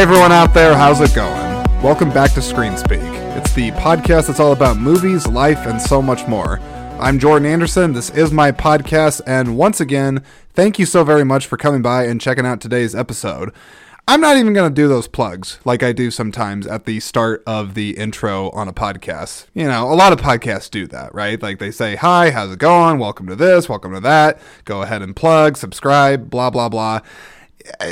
Hey everyone out there, how's it going? Welcome back to Screen Speak. It's the podcast that's all about movies, life, and so much more. I'm Jordan Anderson. This is my podcast, and once again, thank you so very much for coming by and checking out today's episode. I'm not even going to do those plugs like I do sometimes at the start of the intro on a podcast. You know, a lot of podcasts do that, right? Like they say, Hi, how's it going? Welcome to this, welcome to that. Go ahead and plug, subscribe, blah, blah, blah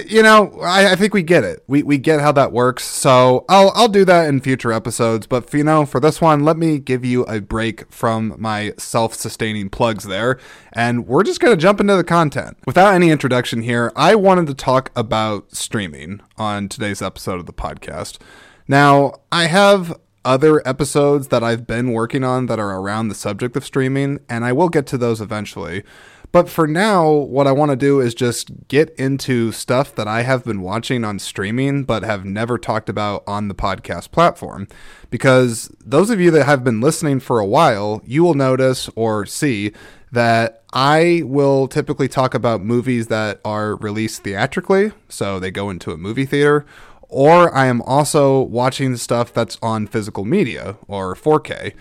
you know, I, I, think we get it. We, we get how that works. So I'll I'll do that in future episodes. But for, you know, for this one, let me give you a break from my self-sustaining plugs there, and we're just gonna jump into the content. Without any introduction here, I wanted to talk about streaming on today's episode of the podcast. Now, I have other episodes that I've been working on that are around the subject of streaming, and I will get to those eventually. But for now, what I want to do is just get into stuff that I have been watching on streaming but have never talked about on the podcast platform. Because those of you that have been listening for a while, you will notice or see that I will typically talk about movies that are released theatrically, so they go into a movie theater, or I am also watching stuff that's on physical media or 4K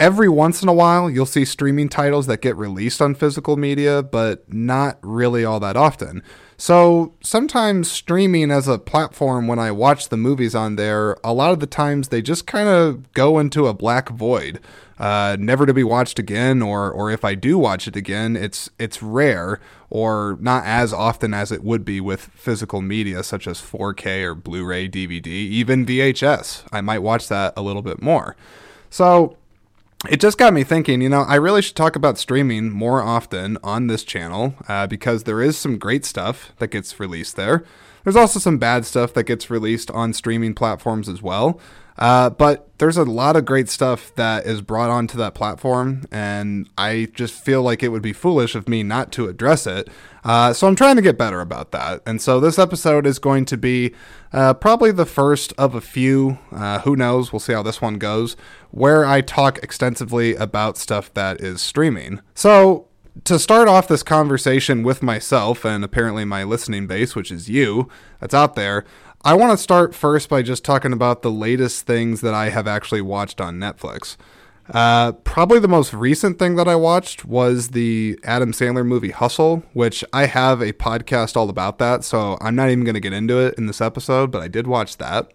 every once in a while you'll see streaming titles that get released on physical media, but not really all that often. So sometimes streaming as a platform, when I watch the movies on there, a lot of the times they just kind of go into a black void, uh, never to be watched again. Or, or if I do watch it again, it's it's rare or not as often as it would be with physical media such as 4K or Blu-ray, DVD, even VHS. I might watch that a little bit more. So it just got me thinking, you know, I really should talk about streaming more often on this channel uh, because there is some great stuff that gets released there. There's also some bad stuff that gets released on streaming platforms as well. Uh, but there's a lot of great stuff that is brought onto that platform, and I just feel like it would be foolish of me not to address it. Uh, so I'm trying to get better about that. And so this episode is going to be uh, probably the first of a few. Uh, who knows? We'll see how this one goes, where I talk extensively about stuff that is streaming. So to start off this conversation with myself and apparently my listening base, which is you that's out there, I want to start first by just talking about the latest things that I have actually watched on Netflix. Uh, probably the most recent thing that I watched was the Adam Sandler movie Hustle, which I have a podcast all about that, so I'm not even going to get into it in this episode, but I did watch that.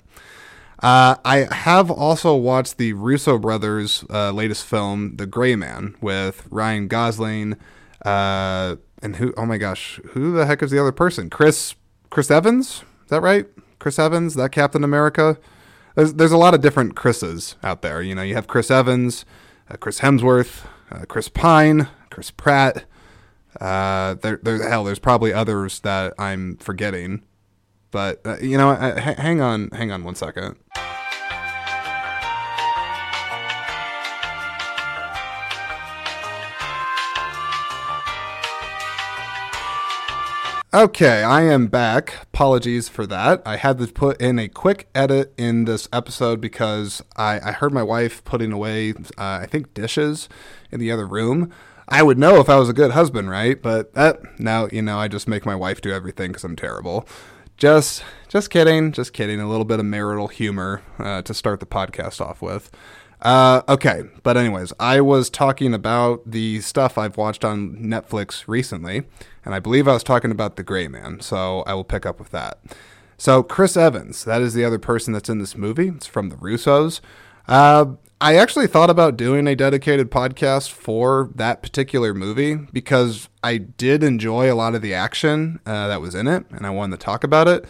Uh, I have also watched the Russo brothers' uh, latest film, The Gray Man, with Ryan Gosling, uh, and who? Oh my gosh, who the heck is the other person? Chris Chris Evans? Is that right? Chris Evans, that Captain America. There's there's a lot of different Chris's out there. You know, you have Chris Evans, uh, Chris Hemsworth, uh, Chris Pine, Chris Pratt. Uh, there, hell, there's probably others that I'm forgetting. But uh, you know, hang on, hang on one second. Okay, I am back. Apologies for that. I had to put in a quick edit in this episode because I, I heard my wife putting away, uh, I think, dishes in the other room. I would know if I was a good husband, right? But uh, now, you know, I just make my wife do everything because I'm terrible. Just, just kidding. Just kidding. A little bit of marital humor uh, to start the podcast off with. Uh, okay, but anyways, I was talking about the stuff I've watched on Netflix recently, and I believe I was talking about The Gray Man, so I will pick up with that. So Chris Evans, that is the other person that's in this movie. It's from the Russos. Uh, I actually thought about doing a dedicated podcast for that particular movie because I did enjoy a lot of the action uh, that was in it, and I wanted to talk about it.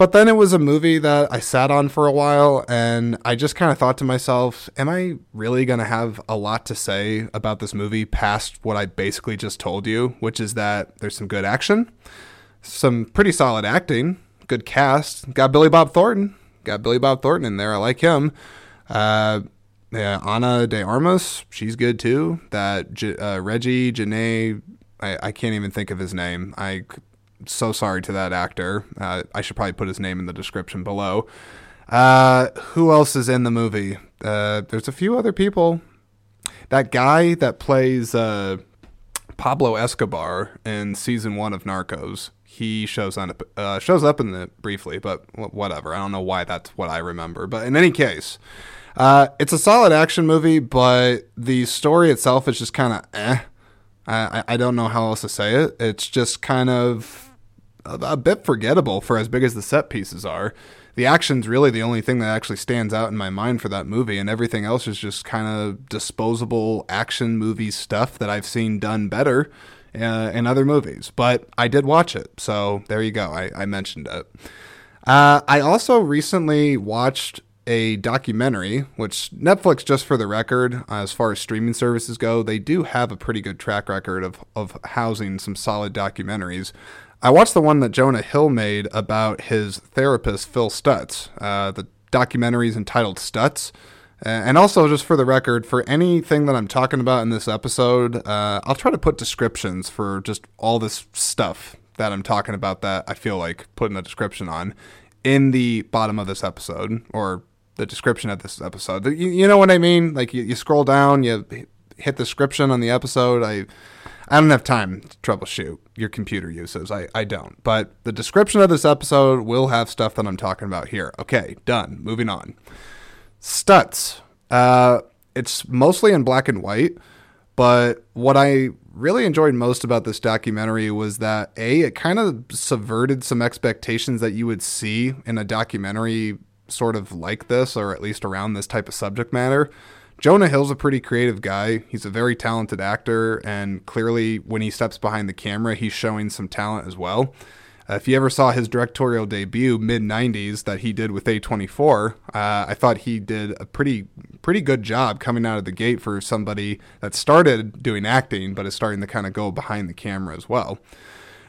But then it was a movie that I sat on for a while, and I just kind of thought to myself, am I really going to have a lot to say about this movie past what I basically just told you, which is that there's some good action, some pretty solid acting, good cast. Got Billy Bob Thornton. Got Billy Bob Thornton in there. I like him. Uh, yeah, Ana de Armas, she's good too. That uh, Reggie Janae, I, I can't even think of his name. I so sorry to that actor. Uh, I should probably put his name in the description below. Uh, who else is in the movie? Uh, there's a few other people. That guy that plays uh, Pablo Escobar in season one of Narcos, he shows up uh, shows up in the briefly, but whatever. I don't know why that's what I remember. But in any case, uh, it's a solid action movie, but the story itself is just kind of eh. I, I don't know how else to say it. It's just kind of a, a bit forgettable for as big as the set pieces are. The action's really the only thing that actually stands out in my mind for that movie, and everything else is just kind of disposable action movie stuff that I've seen done better uh, in other movies. But I did watch it, so there you go. I, I mentioned it. Uh, I also recently watched a documentary, which Netflix, just for the record, as far as streaming services go, they do have a pretty good track record of, of housing some solid documentaries. I watched the one that Jonah Hill made about his therapist, Phil Stutz. Uh, the documentary is entitled Stutz. And also, just for the record, for anything that I'm talking about in this episode, uh, I'll try to put descriptions for just all this stuff that I'm talking about that I feel like putting a description on in the bottom of this episode or the description of this episode. You, you know what I mean? Like you, you scroll down, you hit the description on the episode. I I don't have time to troubleshoot your computer uses. I, I don't. But the description of this episode will have stuff that I'm talking about here. Okay, done. Moving on. Stutz. Uh, it's mostly in black and white, but what I really enjoyed most about this documentary was that a it kind of subverted some expectations that you would see in a documentary sort of like this, or at least around this type of subject matter. Jonah Hill's a pretty creative guy. He's a very talented actor, and clearly, when he steps behind the camera, he's showing some talent as well. Uh, if you ever saw his directorial debut mid 90s that he did with A24, uh, I thought he did a pretty pretty good job coming out of the gate for somebody that started doing acting but is starting to kind of go behind the camera as well.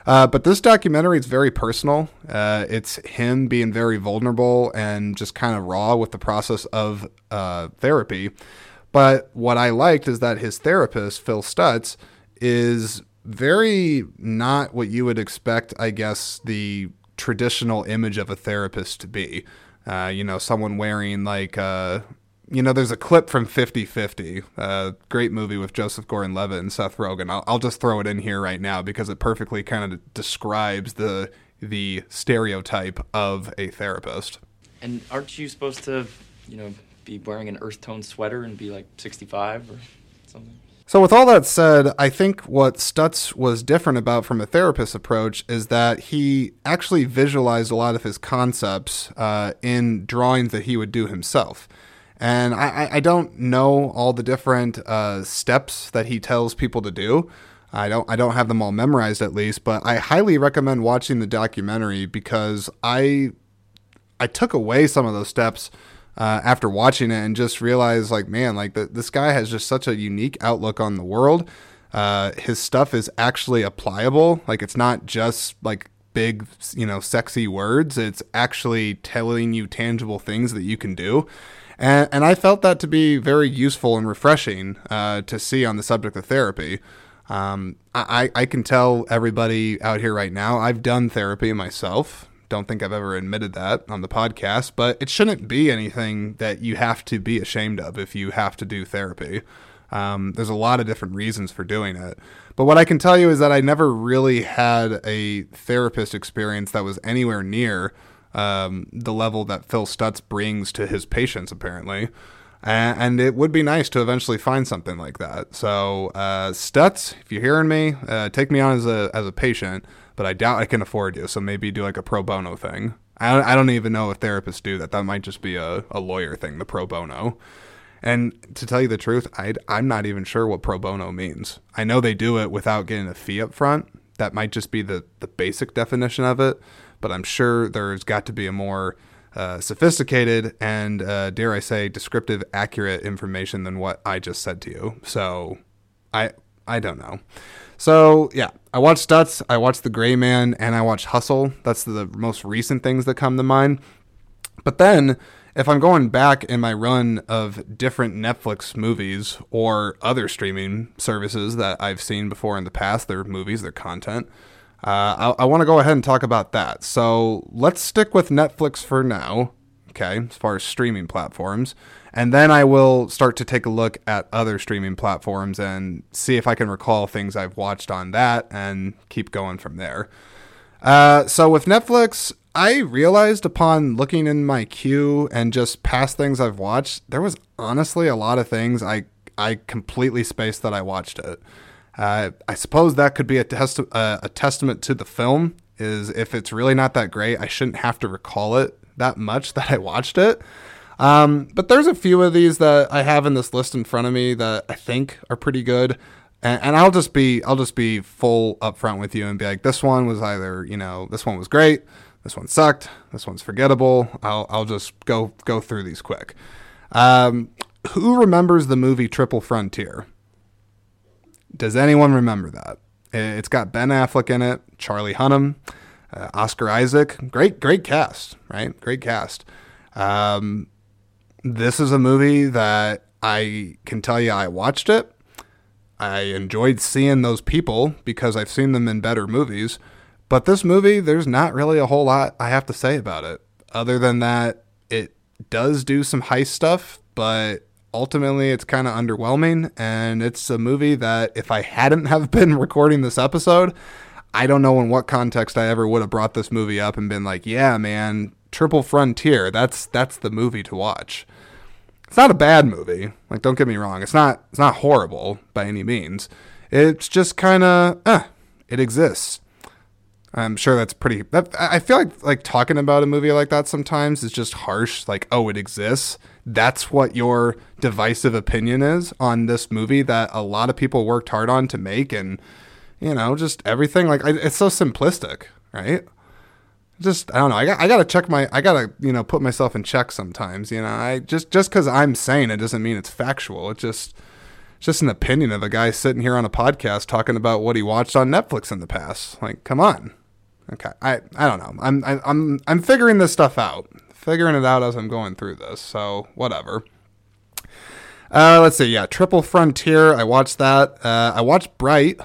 Uh, but this documentary is very personal. Uh, it's him being very vulnerable and just kind of raw with the process of uh, therapy. But what I liked is that his therapist, Phil Stutz, is very not what you would expect, I guess, the traditional image of a therapist to be. Uh, you know, someone wearing like, uh, you know, there's a clip from 50 50, a great movie with Joseph Gordon Levitt and Seth Rogen. I'll, I'll just throw it in here right now because it perfectly kind of describes the the stereotype of a therapist. And aren't you supposed to, you know, be wearing an earth tone sweater and be like 65 or something? So, with all that said, I think what Stutz was different about from a therapist approach is that he actually visualized a lot of his concepts uh, in drawings that he would do himself. And I, I don't know all the different uh, steps that he tells people to do. I don't I don't have them all memorized at least, but I highly recommend watching the documentary because I I took away some of those steps uh, after watching it and just realized like man like the, this guy has just such a unique outlook on the world. Uh, his stuff is actually applicable. Like it's not just like big you know sexy words. It's actually telling you tangible things that you can do and, and i felt that to be very useful and refreshing uh, to see on the subject of therapy um, I, I can tell everybody out here right now i've done therapy myself don't think I've ever admitted that on the podcast, but it shouldn't be anything that you have to be ashamed of if you have to do therapy. Um, there's a lot of different reasons for doing it. But what I can tell you is that I never really had a therapist experience that was anywhere near um, the level that Phil Stutz brings to his patients, apparently. And, it would be nice to eventually find something like that. So, uh, Stutz, if you're hearing me, uh, take me on as a, as a patient but I doubt I can afford you. So maybe do like a pro bono thing. I don't, I don't even know if therapists do that. That might just be a, a lawyer thing, the pro bono. And to tell you the truth, i I'm not even sure what pro bono means. I know they do it without getting a fee up front. That might just be the, the basic definition of it. But I'm sure there's got to be a more uh, sophisticated and, uh, dare I say, descriptive, accurate information than what I just said to you. So I I don't know. So yeah, I watched Stutz, I watched The Gray Man, and I watched Hustle. That's the most recent things that come to mind. But then, if I'm going back in my run of different Netflix movies or other streaming services that I've seen before in the past, their movies, their content, uh, I, I want to go ahead and talk about that. So let's stick with Netflix for now, okay, as far as streaming platforms. And then I will start to take a look at other streaming platforms and see if I can recall things I've watched on that and keep going from there. Uh, so with Netflix, I realized upon looking in my queue and just past things I've watched, there was honestly a lot of things I I completely spaced that I watched it. Uh, I suppose that could be a, test, uh, a testament to the film. Is if it's really not that great, I shouldn't have to recall it that much that I watched it. Um, but there's a few of these that I have in this list in front of me that I think are pretty good. And, and I'll just be I'll just be full upfront with you and be like, this one was either you know this one was great, this one sucked, this one's forgettable. I'll I'll just go go through these quick. Um, who remembers the movie Triple Frontier? Does anyone remember that? It's got Ben Affleck in it, Charlie Hunnam, uh, Oscar Isaac. Great, great cast, right? Great cast. Um, this is a movie that I can tell you I watched it. I enjoyed seeing those people because I've seen them in better movies. But this movie, there's not really a whole lot I have to say about it. Other than that, it does do some heist stuff, but ultimately it's kind of underwhelming and it's a movie that if I hadn't have been recording this episode, I don't know in what context I ever would have brought this movie up and been like, "Yeah, man, Triple Frontier, that's that's the movie to watch." It's not a bad movie. Like don't get me wrong, it's not it's not horrible by any means. It's just kind of eh, it exists. I'm sure that's pretty. That, I feel like like talking about a movie like that sometimes is just harsh. Like, oh, it exists. That's what your divisive opinion is on this movie that a lot of people worked hard on to make, and you know, just everything. Like, it's so simplistic, right? Just I don't know. I got I gotta check my. I gotta you know put myself in check sometimes. You know, I just just because I'm saying it doesn't mean it's factual. it's just it's just an opinion of a guy sitting here on a podcast talking about what he watched on Netflix in the past. Like, come on. Okay, I I don't know. I'm I, I'm I'm figuring this stuff out, figuring it out as I'm going through this. So whatever. Uh, let's see. Yeah, Triple Frontier. I watched that. Uh, I watched Bright.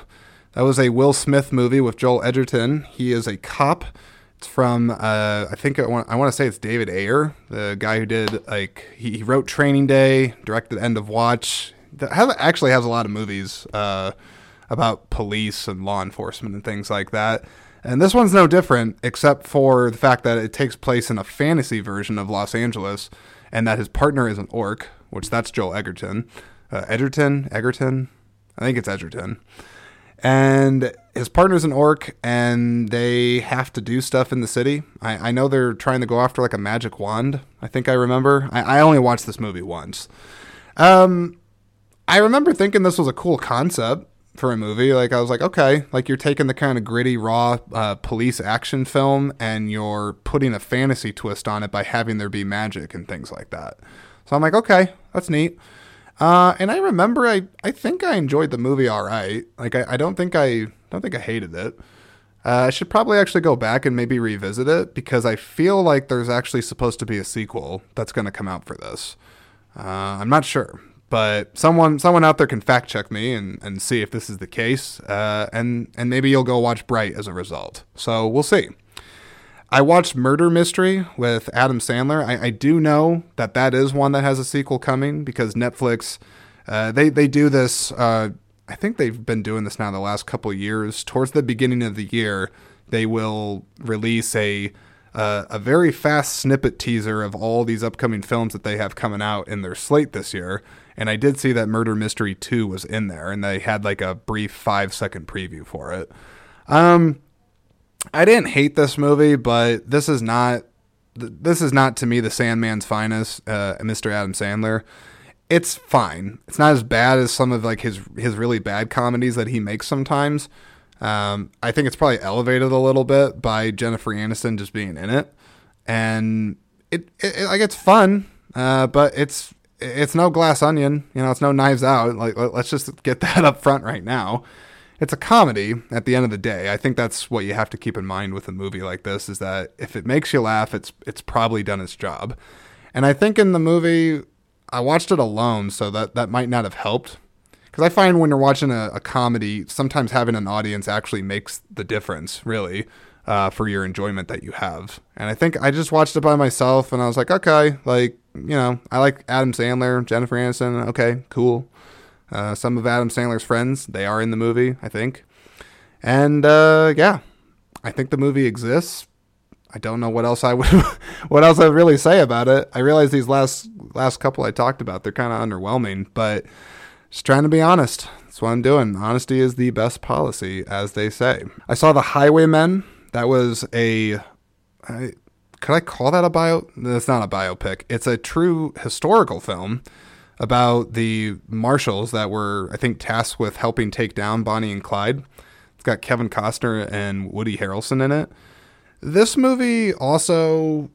That was a Will Smith movie with Joel Edgerton. He is a cop. It's from uh, I think I want I want to say it's David Ayer, the guy who did like he, he wrote Training Day, directed End of Watch. That has, actually has a lot of movies uh, about police and law enforcement and things like that. And this one's no different, except for the fact that it takes place in a fantasy version of Los Angeles, and that his partner is an orc, which that's Joel Egerton. Uh, Edgerton? Egerton? I think it's Edgerton. And his partner's an orc, and they have to do stuff in the city. I, I know they're trying to go after like a magic wand. I think I remember. I, I only watched this movie once. Um, I remember thinking this was a cool concept for a movie. Like I was like, okay, like you're taking the kind of gritty, raw uh, police action film and you're putting a fantasy twist on it by having there be magic and things like that. So I'm like, okay, that's neat. Uh, and I remember, I I think I enjoyed the movie all right. Like I, I don't think I don't think I hated it. Uh, I should probably actually go back and maybe revisit it because I feel like there's actually supposed to be a sequel that's going to come out for this. Uh, I'm not sure, but someone someone out there can fact check me and, and see if this is the case, uh, and and maybe you'll go watch Bright as a result. So we'll see. I watched Murder Mystery with Adam Sandler. I, I do know that that is one that has a sequel coming because Netflix uh, they they do this. Uh, I think they've been doing this now the last couple years. Towards the beginning of the year, they will release a uh, a very fast snippet teaser of all these upcoming films that they have coming out in their slate this year. And I did see that Murder Mystery 2 was in there, and they had like a brief five second preview for it. Um, I didn't hate this movie, but this is not this is not to me the Sandman's finest, uh, Mr. Adam Sandler. It's fine. It's not as bad as some of like his his really bad comedies that he makes sometimes. Um, I think it's probably elevated a little bit by Jennifer Aniston just being in it, and it, it, it like it's fun, uh, but it's it's no Glass Onion. You know, it's no Knives Out. Like let's just get that up front right now. It's a comedy at the end of the day. I think that's what you have to keep in mind with a movie like this is that if it makes you laugh, it's it's probably done its job. And I think in the movie, I watched it alone, so that that might not have helped because I find when you're watching a, a, comedy, sometimes having an audience actually makes the difference, really, uh, for your enjoyment that you have. And I think I just watched it by myself, and I was like, okay, like you know, I like Adam Sandler, Jennifer Aniston, okay, cool. Uh, some of Adam Sandler's friends, they are in the movie, I think. And uh, yeah, I think the movie exists. I don't know what else I would what else I'd really say about it. I realize these last last couple I talked about they're kind of underwhelming, but just trying to be honest. That's what I'm doing. Honesty is the best policy, as they say. I saw The Highwaymen. That was a I, could I call that a bio? That's not a biopic. It's a true historical film about the marshals that were, I think, tasked with helping take down Bonnie and Clyde. It's got Kevin Costner and Woody Harrelson in it. This movie also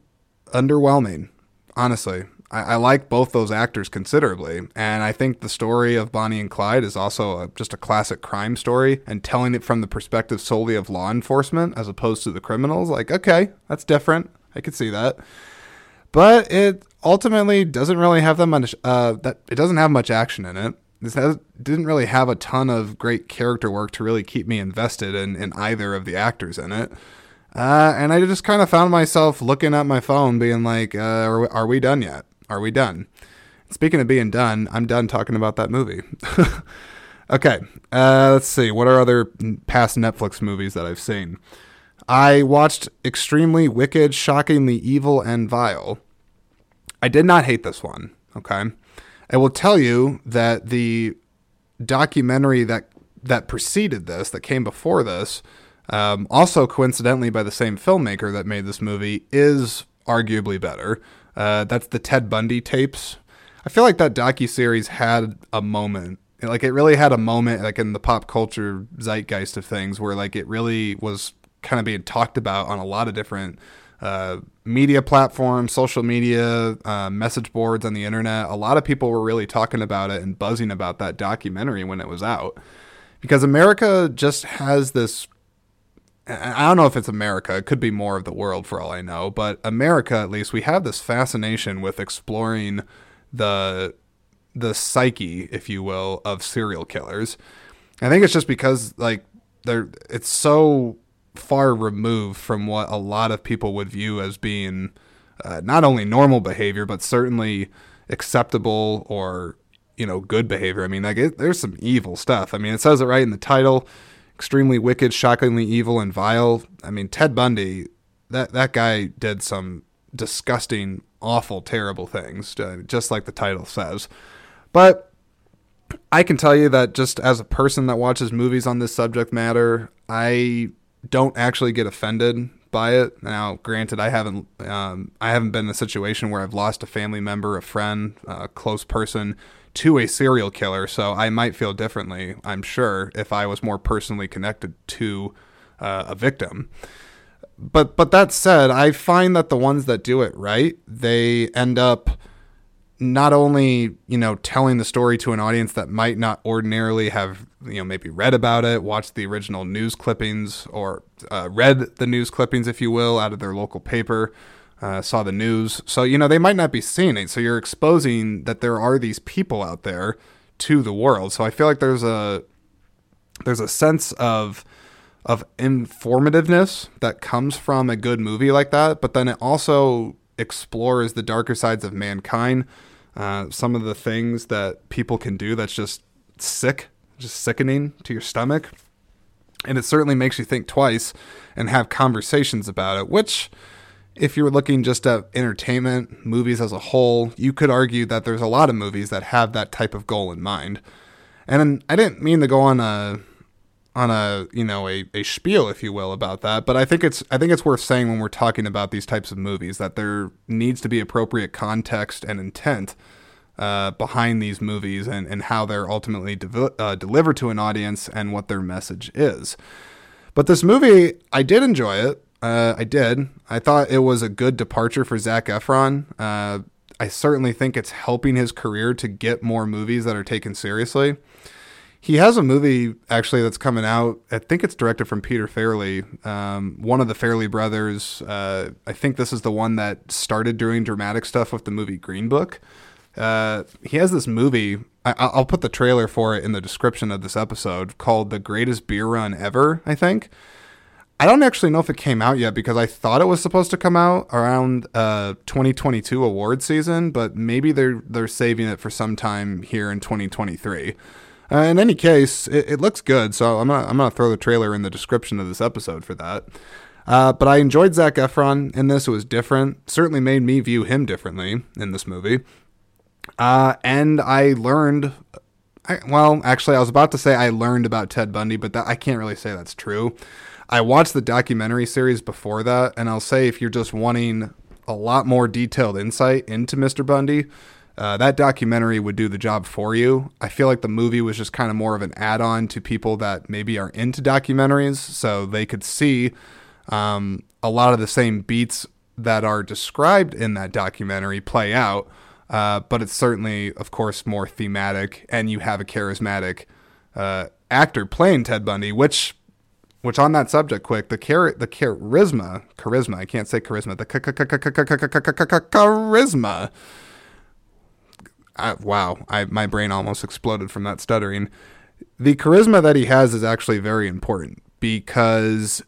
underwhelming, honestly. I, I, like both those actors considerably, and I think the story of Bonnie and Clyde is also a, just a classic crime story, and telling it from the perspective solely of law enforcement as opposed to the criminals. Like, okay, that's different. I could see that, but it ultimately doesn't really have that much. Uh, that it doesn't have much action in it. This has, didn't really have a ton of great character work to really keep me invested in, in either of the actors in it. Uh, and I just kind of found myself looking at my phone, being like, uh, are, are, we done yet? Are we done? Speaking of being done, I'm done talking about that movie. okay, uh, let's see. What are other past Netflix movies that I've seen? I watched Extremely Wicked, Shockingly Evil, and Vile. I did not hate this one. Okay. I will tell you that the documentary that that preceded this, that came before this, um, also coincidentally by the same filmmaker that made this movie, is arguably better. Uh, that's the Ted Bundy tapes. I feel like that docu series had a moment, like it really had a moment, like in the pop culture zeitgeist of things, where like it really was kind of being talked about on a lot of different uh, media platforms, social media, uh, message boards on the internet. A lot of people were really talking about it and buzzing about that documentary when it was out because America just has this. I don't know if it's America. It could be more of the world for all I know. But America, at least, we have this fascination with exploring the the psyche, if you will, of serial killers. I think it's just because like they're it's so far removed from what a lot of people would view as being uh, not only normal behavior, but certainly acceptable or you know good behavior. I mean, like it, there's some evil stuff. I mean, it says it right in the title: extremely wicked, shockingly evil, and vile. I mean, Ted Bundy, that that guy did some disgusting, awful, terrible things, uh, just like the title says. But I can tell you that just as a person that watches movies on this subject matter, I don't actually get offended by it. Now, granted, I haven't um, I haven't been in a situation where I've lost a family member, a friend, a close person to a serial killer, so I might feel differently. I'm sure if I was more personally connected to uh, a victim. But but that said, I find that the ones that do it right, they end up not only you know telling the story to an audience that might not ordinarily have you know maybe read about it watched the original news clippings or uh, read the news clippings if you will out of their local paper uh, saw the news. So you know they might not be seeing it. So you're exposing that there are these people out there to the world. So i feel like there's a there's a sense of of informativeness that comes from a good movie like that but then it also explores the darker sides of mankind uh, some of the things that people can do that's just sick, just sickening to your stomach. And it certainly makes you think twice and have conversations about it, which, if you're looking just at entertainment, movies as a whole, you could argue that there's a lot of movies that have that type of goal in mind. And I didn't mean to go on a on a you know a, a spiel if you will about that but i think it's i think it's worth saying when we're talking about these types of movies that there needs to be appropriate context and intent uh, behind these movies and, and how they're ultimately de- uh, delivered to an audience and what their message is but this movie i did enjoy it uh, i did i thought it was a good departure for zac efron uh, i certainly think it's helping his career to get more movies that are taken seriously he has a movie actually that's coming out. I think it's directed from Peter Farrelly, um, one of the Farrelly brothers. Uh, I think this is the one that started doing dramatic stuff with the movie Green Book. Uh, he has this movie. I, will put the trailer for it in the description of this episode called "The Greatest Beer Run Ever." I think. I don't actually know if it came out yet because I thought it was supposed to come out around uh, 2022 award season, but maybe they're they're saving it for some time here in 2023. Uh, in any case, it, it, looks good, so I'm gonna I'm gonna throw the trailer in the description of this episode for that. Uh, but I enjoyed Zac Efron in this. It was different. Certainly made me view him differently in this movie. Uh, and I learned. I, well, actually, I was about to say I learned about Ted Bundy, but that, I can't really say that's true. I watched the documentary series before that, and I'll say if you're just wanting a lot more detailed insight into Mr. Bundy, uh, that documentary would do the job for you. I feel like the movie was just kind of more of an add on to people that maybe are into documentaries, so they could see um, a lot of the same beats that are described in that documentary play out. Uh, but it's certainly, of course, more thematic, and you have a charismatic uh, actor playing Ted Bundy, which, which on that subject, quick, the char- the charisma, charisma, I can't say charisma, the charisma. Wow, I my brain almost exploded from that stuttering. The charisma that he has is actually very important because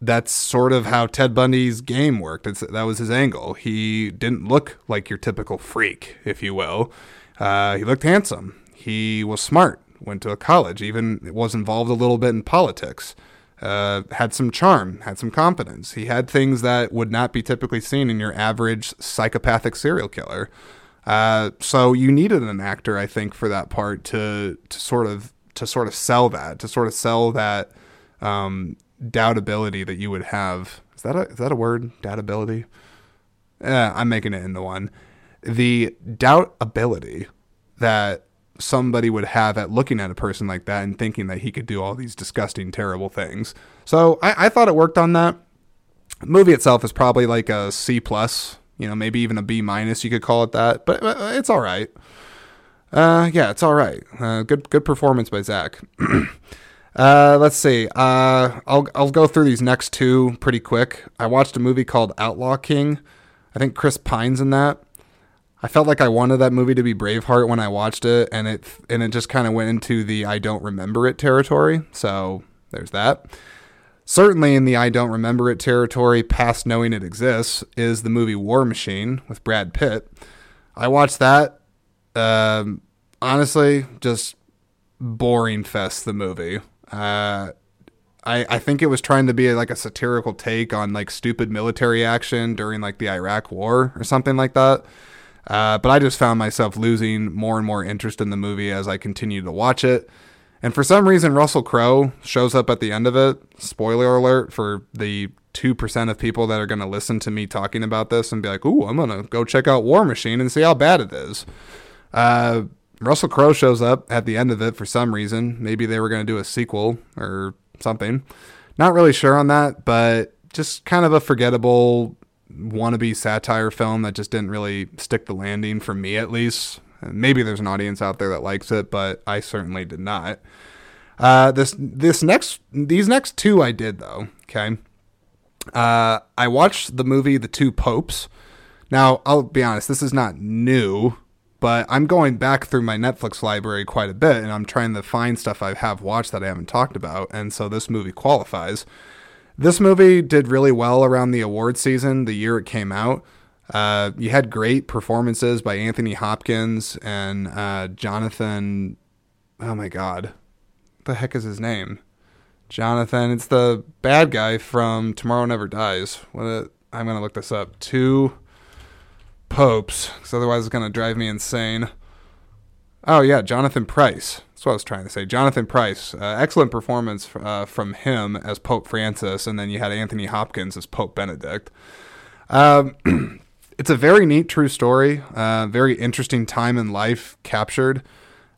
that's sort of how Ted Bundy's game worked. It's, that was his angle. He didn't look like your typical freak, if you will. Uh, he looked handsome. He was smart. Went to a college. Even was involved a little bit in politics. Uh, had some charm. Had some confidence. He had things that would not be typically seen in your average psychopathic serial killer. Uh, so you needed an actor, I think, for that part to to sort of to sort of sell that, to sort of sell that um, doubtability that you would have. Is that a is that a word? Doubtability. Eh, I'm making it into one. The doubtability that somebody would have at looking at a person like that and thinking that he could do all these disgusting, terrible things. So I, I thought it worked on that. The movie itself is probably like a C plus, you know, maybe even a B minus. You could call it that, but it's all right. Uh, yeah, it's all right. Uh, good, good performance by Zac. Uh, let's see. Uh, I'll I'll go through these next two pretty quick. I watched a movie called Outlaw King. I think Chris Pine's in that. I felt like I wanted that movie to be Braveheart when I watched it, and it and it just kind of went into the I don't remember it territory. So there's that. Certainly in the I don't remember it territory, past knowing it exists, is the movie War Machine with Brad Pitt. I watched that. Um, honestly, just boring fest the movie. Uh, I, I think it was trying to be like a satirical take on like stupid military action during like the Iraq War or something like that. Uh, but I just found myself losing more and more interest in the movie as I continued to watch it. And for some reason, Russell Crowe shows up at the end of it. Spoiler alert for the 2% of people that are going to listen to me talking about this and be like, ooh, I'm going to go check out War Machine and see how bad it is. Uh, Russell Crowe shows up at the end of it for some reason. Maybe they were going to do a sequel or something. Not really sure on that, but just kind of a forgettable wannabe satire film that just didn't really stick the landing for me at least. Maybe there's an audience out there that likes it, but I certainly did not. Uh, this this next these next two I did though. Okay, uh, I watched the movie The Two Popes. Now I'll be honest, this is not new but I'm going back through my Netflix library quite a bit and I'm trying to find stuff I have watched that I haven't talked about. And so this movie qualifies. This movie did really well around the award season, the year it came out. Uh, you had great performances by Anthony Hopkins and uh, Jonathan. Oh my God. What the heck is his name? Jonathan. It's the bad guy from Tomorrow Never Dies. What, I'm going to look this up. Two popes, because otherwise it's going to drive me insane. Oh, yeah, Jonathan Pryce. That's what I was trying to say. Jonathan Pryce, Uh, excellent performance uh, from him as Pope Francis, and then you had Anthony Hopkins as Pope Benedict. Um, it's a very neat true story, uh, very interesting time in life captured.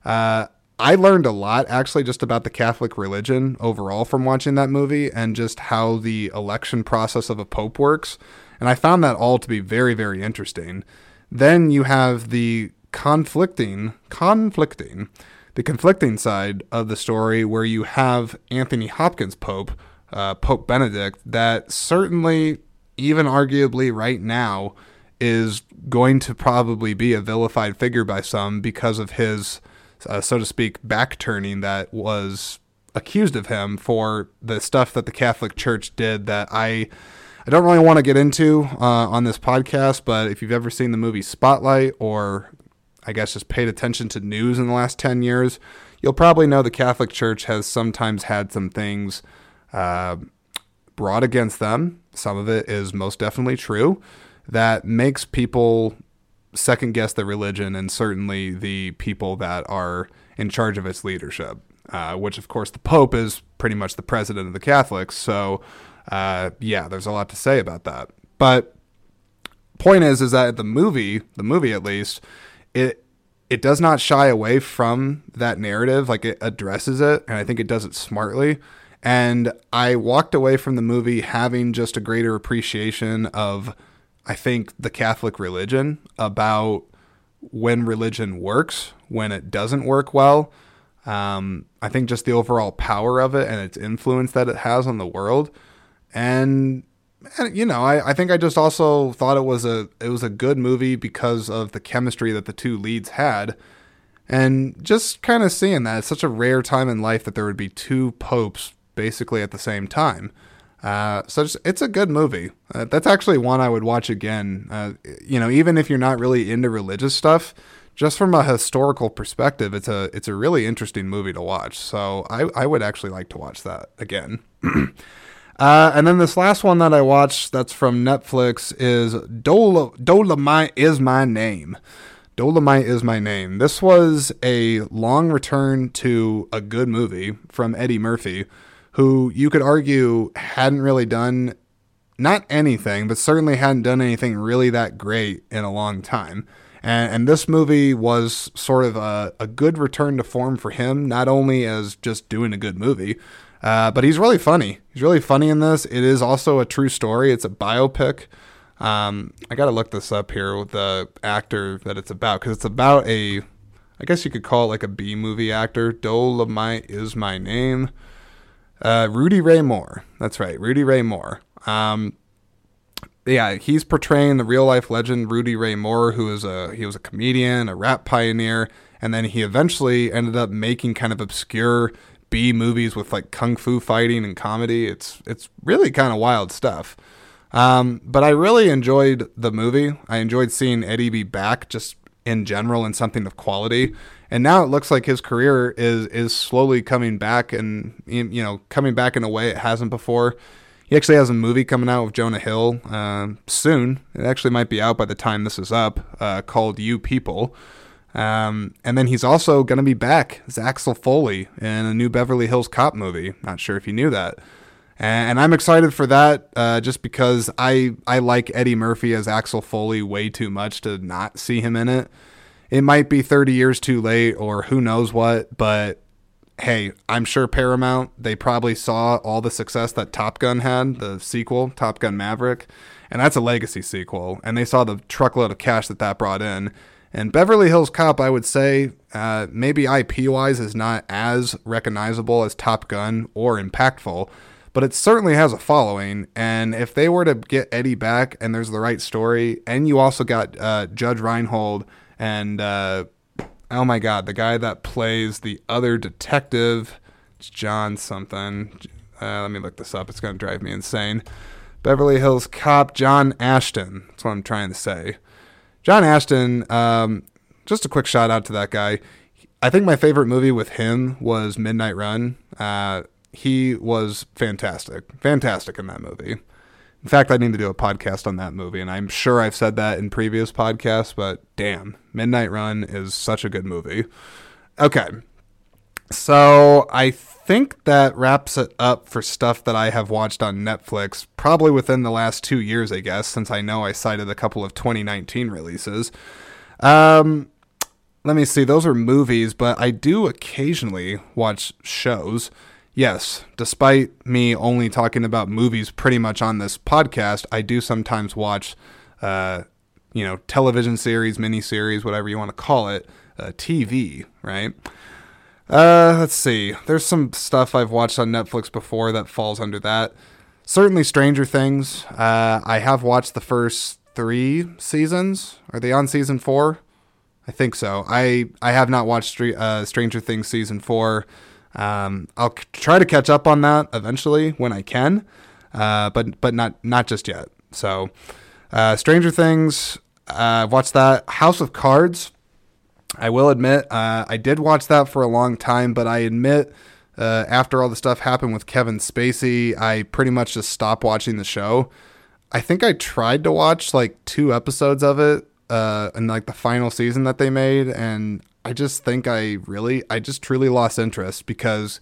Uh, I learned a lot actually just about the Catholic religion overall from watching that movie and just how the election process of a pope works. And I found that all to be very, very interesting. Then you have the conflicting, conflicting, the conflicting side of the story where you have Anthony Hopkins Pope, uh, Pope Benedict, that certainly, even arguably right now, is going to probably be a vilified figure by some because of his, uh, so to speak, back turning that was accused of him for the stuff that the Catholic Church did that I I don't really want to get into uh, on this podcast, but if you've ever seen the movie Spotlight or I guess, just paid attention to news in the last 10 years, you'll probably know the Catholic Church has sometimes had some things uh, brought against them. Some of it is most definitely true. That makes people second guess the religion and certainly the people that are in charge of its leadership, uh, which, of course, the Pope is pretty much the president of the Catholics. So, uh, yeah, there's a lot to say about that. But point is, is that the movie, the movie at least, it it does not shy away from that narrative. Like it addresses it, and I think it does it smartly. And I walked away from the movie having just a greater appreciation of, I think, the Catholic religion, about when religion works, when it doesn't work well. Um, I think just the overall power of it and its influence that it has on the world. And, and you know, I, I think I just also thought it was a it was a good movie because of the chemistry that the two leads had. And just kind of seeing that it's such a rare time in life that there would be two popes basically at the same time. Uh, so it's, it's, a good movie. Uh, that's actually one I would watch again. Uh, you know, even if you're not really into religious stuff, just from a historical perspective, it's a it's a really interesting movie to watch. So I, I would actually like to watch that again. Uh, and then this last one that I watched that's from Netflix is Dol- Dolemite is my name. Dolemite is my name. This was a long return to a good movie from Eddie Murphy who you could argue hadn't really done not anything, but certainly hadn't done anything really that great in a long time. And, and this movie was sort of a, a good return to form for him, not only as just doing a good movie, uh, but he's really funny. He's really funny in this. It is also a true story, it's a biopic. Um, I got to look this up here with the actor that it's about because it's about a, I guess you could call it like a B movie actor. Dolemite is my name. Uh, Rudy Ray Moore. That's right, Rudy Ray Moore. Um, yeah, he's portraying the real life legend Rudy Ray Moore, who is a he was a comedian, a rap pioneer, and then he eventually ended up making kind of obscure B movies with like kung fu fighting and comedy. It's it's really kind of wild stuff. Um, but I really enjoyed the movie. I enjoyed seeing Eddie be back just in general in something of quality and now it looks like his career is is slowly coming back and you know coming back in a way it hasn't before. He actually has a movie coming out with Jonah Hill uh, soon. It actually might be out by the time this is up, uh, called "You People." Um, and then he's also going to be back as Axel Foley in a new Beverly Hills Cop movie. Not sure if you knew that. And I'm excited for that, uh, just because I I like Eddie Murphy as Axel Foley way too much to not see him in it it might be 30 years too late or who knows what, but hey, I'm sure Paramount, they probably saw all the success that Top Gun had, the sequel, Top Gun Maverick, and that's a legacy sequel. And they saw the truckload of cash that that brought in. And Beverly Hills Cop, I would say, uh, maybe IP wise, is not as recognizable as Top Gun or impactful, but it certainly has a following. And if they were to get Eddie back and there's the right story, and you also got uh, Judge Reinhold and uh, oh my god, the guy that plays the other detective, it's John something. Uh, let me look this up. It's going to drive me insane. Beverly Hills Cop John Ashton. That's what I'm trying to say. John Ashton. Um, just a quick shout out to that guy. I think my favorite movie with him was Midnight Run. Uh, he was fantastic, fantastic in that movie. In fact, I need to do a podcast on that movie, and I'm sure I've said that in previous podcasts, but damn, Midnight Run is such a good movie. Okay. So I think that wraps it up for stuff that I have watched on Netflix, probably within the last two years, I guess, since I know I cited a couple of 2019 releases. Um, let me see, those are movies, but I do occasionally watch shows yes, despite me only talking about movies pretty much on this podcast, I do sometimes watch, uh, you know, television series, miniseries, whatever you want to call it, uh, TV, right? Uh, let's see. There's some stuff I've watched on Netflix before that falls under that. Certainly, Stranger Things. Uh, I have watched the first three seasons. Are they on season four? I think so. I I have not watched uh, Stranger Things season four. Um, I'll c- try to catch up on that eventually when I can, uh, but but not not just yet. So, uh, Stranger Things, uh, watched that. House of Cards. I will admit, uh, I did watch that for a long time, but I admit, uh, after all the stuff happened with Kevin Spacey, I pretty much just stopped watching the show. I think I tried to watch like two episodes of it uh, in like the final season that they made, and I just think I really, I just truly lost interest because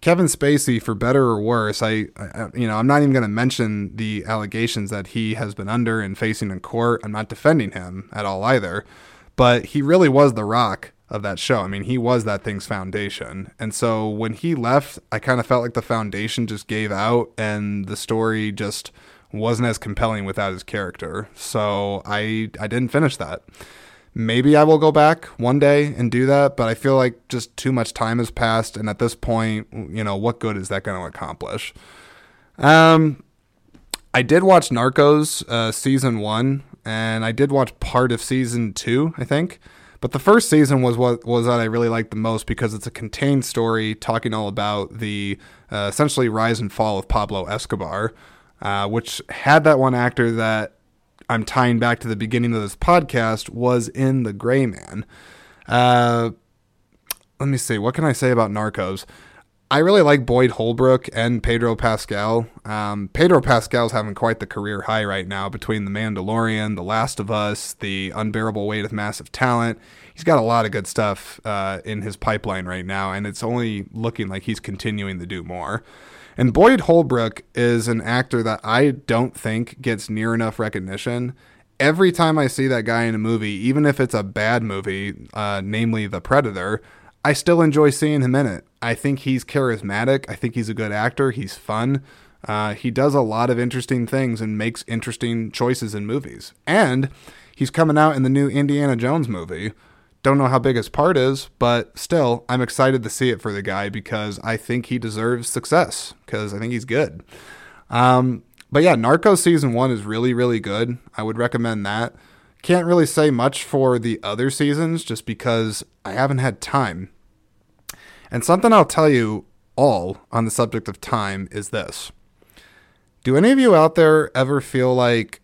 Kevin Spacey, for better or worse, I, I you know, I'm not even going to mention the allegations that he has been under and facing in court. I'm not defending him at all either, but he really was the rock of that show. I mean, he was that thing's foundation. And so when he left, I kind of felt like the foundation just gave out and the story just wasn't as compelling without his character. So I I didn't finish that. Maybe I will go back one day and do that, but I feel like just too much time has passed and at this point, you know, what good is that going to accomplish? Um I did watch Narcos uh, season 1 and I did watch part of season 2, I think. But the first season was what was that I really liked the most because it's a contained story talking all about the uh, essentially rise and fall of Pablo Escobar, uh, which had that one actor that I'm tying back to the beginning of this podcast was in The Gray Man. Uh, let me see. What can I say about Narcos? I really like Boyd Holbrook and Pedro Pascal. Um, Pedro Pascal's having quite the career high right now between The Mandalorian, The Last of Us, The Unbearable Weight of Massive Talent. He's got a lot of good stuff uh, in his pipeline right now, and it's only looking like he's continuing to do more. And Boyd Holbrook is an actor that I don't think gets near enough recognition. Every time I see that guy in a movie, even if it's a bad movie, uh, namely The Predator, I still enjoy seeing him in it. I think he's charismatic. I think he's a good actor. He's fun. Uh, he does a lot of interesting things and makes interesting choices in movies. And he's coming out in the new Indiana Jones movie, don't know how big his part is, but still, I'm excited to see it for the guy because I think he deserves success because I think he's good. Um, but yeah, Narcos season one is really, really good. I would recommend that. Can't really say much for the other seasons just because I haven't had time. And something I'll tell you all on the subject of time is this. Do any of you out there ever feel like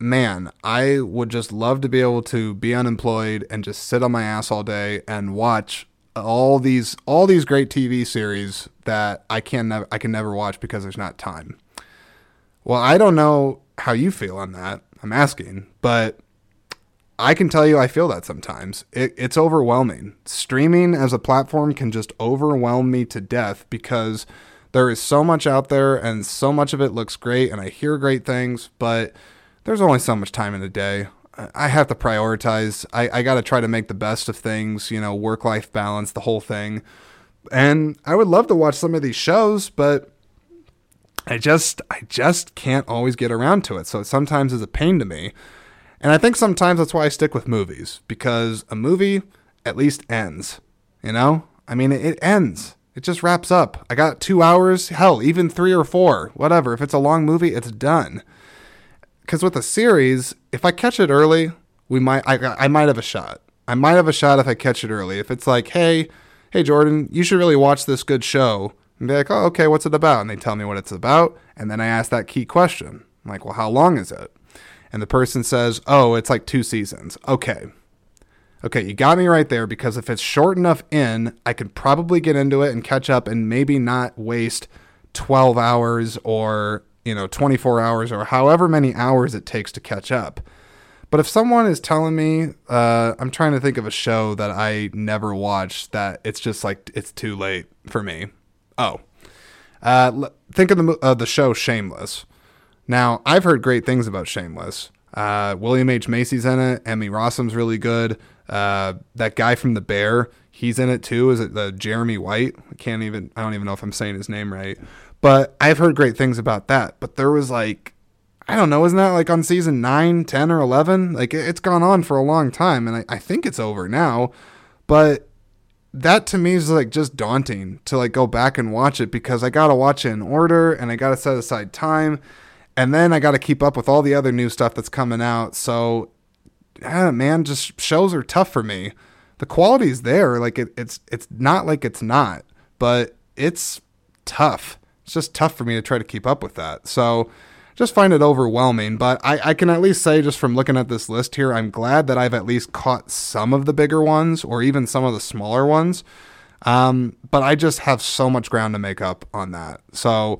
man, I would just love to be able to be unemployed and just sit on my ass all day and watch all these all these great TV series that I can never I can never watch because there's not time. Well, I don't know how you feel on that. I'm asking, but I can tell you I feel that sometimes. It, it's overwhelming. Streaming as a platform can just overwhelm me to death because there is so much out there and so much of it looks great and I hear great things, but there's only so much time in a day. I have to prioritize. I, I got to try to make the best of things, you know, work life balance, the whole thing. And I would love to watch some of these shows, but I just I just can't always get around to it. So it sometimes is a pain to me. And I think sometimes that's why I stick with movies because a movie at least ends. You know? I mean, it, ends. It just wraps up. I got 2 hours, hell, even 3 or 4, whatever. If it's a long movie, it's done because with a series, if I catch it early, we might I, I might have a shot. I might have a shot if I catch it early. If it's like, hey, hey Jordan, you should really watch this good show. And be like, oh, okay, what's it about? And they tell me what it's about, and then I ask that key question. I'm like, well, how long is it? And the person says, oh, it's like two seasons. Okay. Okay, you got me right there because if it's short enough in, I could probably get into it and catch up and maybe not waste 12 hours or you know 24 hours or however many hours it takes to catch up but if someone is telling me uh, i'm trying to think of a show that i never watched that it's just like it's too late for me oh uh, think of the, uh, the show shameless now i've heard great things about shameless uh, william h macy's in it emmy rossum's really good uh, that guy from the bear he's in it too is it the jeremy white i can't even i don't even know if i'm saying his name right but I've heard great things about that. But there was like, I don't know, isn't that like on season 9, 10, or 11? Like it's gone on for a long time. And I, I think it's over now. But that to me is like just daunting to like go back and watch it because I got to watch it in order and I got to set aside time. And then I got to keep up with all the other new stuff that's coming out. So, yeah, man, just shows are tough for me. The quality's there. Like it, it's, it's not like it's not, but it's tough it's just tough for me to try to keep up with that. So just find it overwhelming. But I, I can at least say, just from looking at this list here, I'm glad that I've at least caught some of the bigger ones or even some of the smaller ones. Um, but I just have so much ground to make up on that. So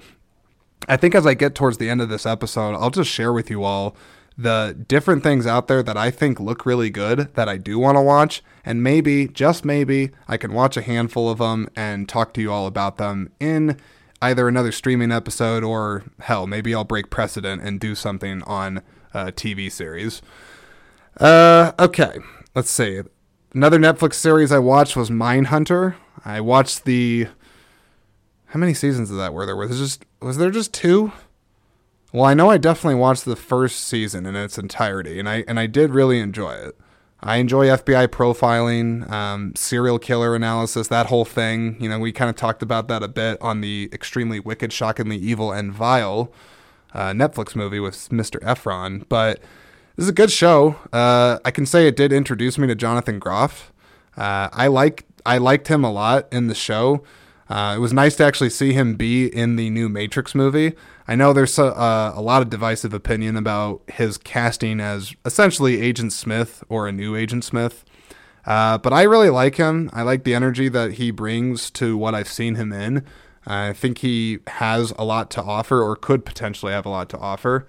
I think as I get towards the end of this episode, I'll just share with you all the different things out there that I think look really good that I do want to watch. And maybe, just maybe, I can watch a handful of them and talk to you all about them in either another streaming episode or hell, maybe I'll break precedent and do something on a TV series. Uh, okay, let's see. Another Netflix series I watched was Mindhunter. I watched the. How many seasons of that were there? Was just was there just two? Well, I know I definitely watched the first season in its entirety, and I and I did really enjoy it. I enjoy FBI profiling, um, serial killer analysis, that whole thing. You know, we kind of talked about that a bit on the extremely wicked, shockingly evil, and vile uh, Netflix movie with Mr. Efron. But this is a good show. Uh, I can say it did introduce me to Jonathan Groff. Uh, I like I liked him a lot in the show. Uh, it was nice to actually see him be in the new Matrix movie. I know there's a, uh, a, lot of divisive opinion about his casting as essentially Agent Smith or a new Agent Smith. Uh, but I really like him. I like the energy that he brings to what I've seen him in. I think he has a lot to offer or could potentially have a lot to offer.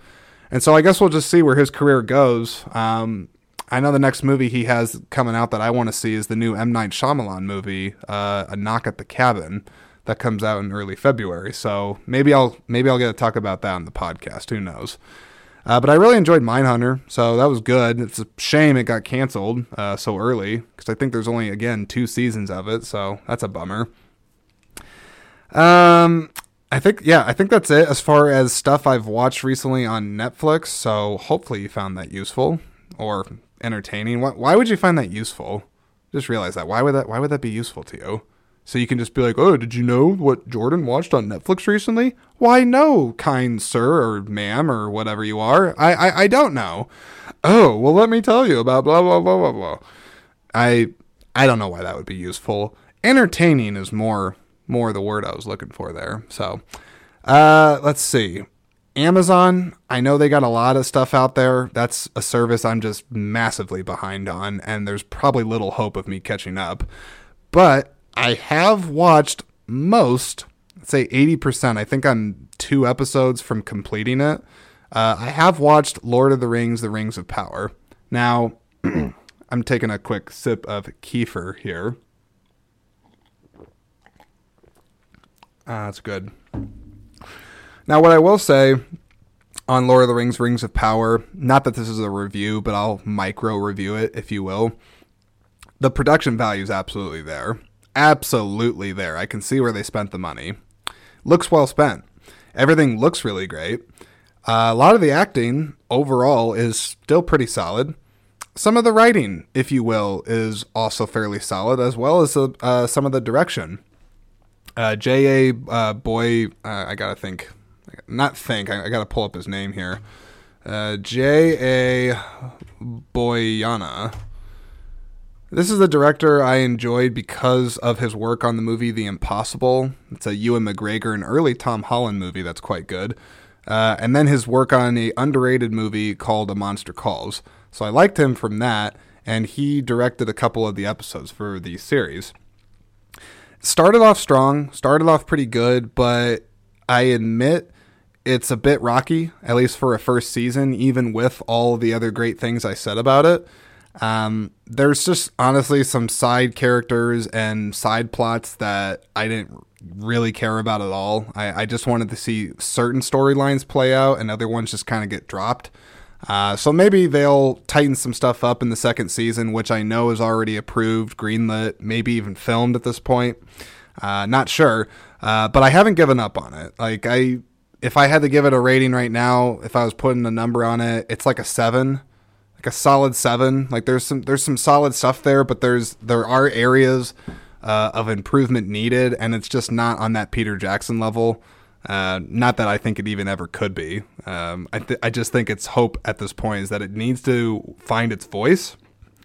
And so I guess we'll just see where his career goes. Um, I know the next movie he has coming out that I want to see is the new M Night Shyamalan movie, uh, A Knock at the Cabin, that comes out in early February. So maybe I'll maybe I'll get to talk about that on the podcast. Who knows? Uh, but I really enjoyed Mindhunter, so that was good. It's a shame it got canceled uh, so early because I think there's only again two seasons of it, so that's a bummer. Um, I think yeah, I think that's it as far as stuff I've watched recently on Netflix. So hopefully you found that useful or entertaining. Why, why would you find that useful? Just realize that. Why would that? Why would that be useful to you? So you can just be like, oh, did you know what Jordan watched on Netflix recently? Why, no, kind sir or ma'am or whatever you are. I, I, I don't know. Oh, well, let me tell you about blah blah blah blah blah. I I don't know why that would be useful. Entertaining is more more the word I was looking for there. So, uh, let's see. Amazon, I know they got a lot of stuff out there. That's a service I'm just massively behind on, and there's probably little hope of me catching up. But I have watched most, say 80%. I think I'm two episodes from completing it. Uh, I have watched Lord of the Rings, The Rings of Power. Now, I'm taking a quick sip of kefir here. Ah, that's good. Now, what I will say on Lord of the Rings Rings of Power, not that this is a review, but I'll micro review it, if you will. The production value is absolutely there. Absolutely there. I can see where they spent the money. Looks well spent. Everything looks really great. Uh, a lot of the acting overall is still pretty solid. Some of the writing, if you will, is also fairly solid, as well as uh, some of the direction. Uh, J.A. Uh, Boy, uh, I gotta think not think. I, I got to pull up his name here. Uh, J. A. Bayona. This is the director I enjoyed because of his work on the movie The Impossible. It's a Ewan McGregor and early Tom Holland movie that's quite good. Uh, and then his work on a underrated movie called A Monster Calls. So I liked him from that, and he directed a couple of the episodes for the series. Started off strong, started off pretty good, but I admit it's a bit rocky, at least for a first season, even with all the other great things I said about it. Um, there's just honestly some side characters and side plots that I didn't really care about at all. I, I just wanted to see certain storylines play out and other ones just kind of get dropped. Uh, so maybe they'll tighten some stuff up in the second season, which I know is already approved, greenlit, maybe even filmed at this point. Uh, not sure, uh, but I haven't given up on it. Like I if I had to give it a rating right now, if I was putting a number on it, it's like a seven, like a solid seven. Like there's some there's some solid stuff there, but there's there are areas uh, of improvement needed, and it's just not on that Peter Jackson level. Uh, not that I think it even ever could be. Um, I th- I just think its hope at this point is that it needs to find its voice.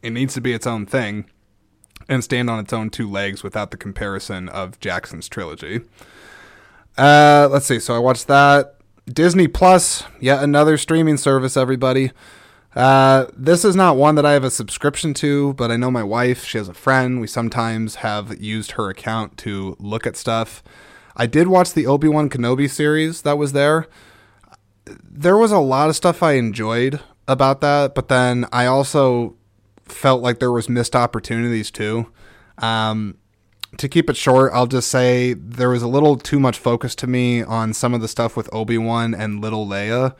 It needs to be its own thing, and stand on its own two legs without the comparison of Jackson's trilogy. Uh, let's see. So I watched that. Disney Plus, yet another streaming service, everybody. Uh, this is not one that I have a subscription to, but I know my wife, she has a friend. We sometimes have used her account to look at stuff. I did watch the Obi Wan Kenobi series that was there. There was a lot of stuff I enjoyed about that, but then I also felt like there was missed opportunities too. Um, to keep it short, I'll just say there was a little too much focus to me on some of the stuff with Obi Wan and Little Leia.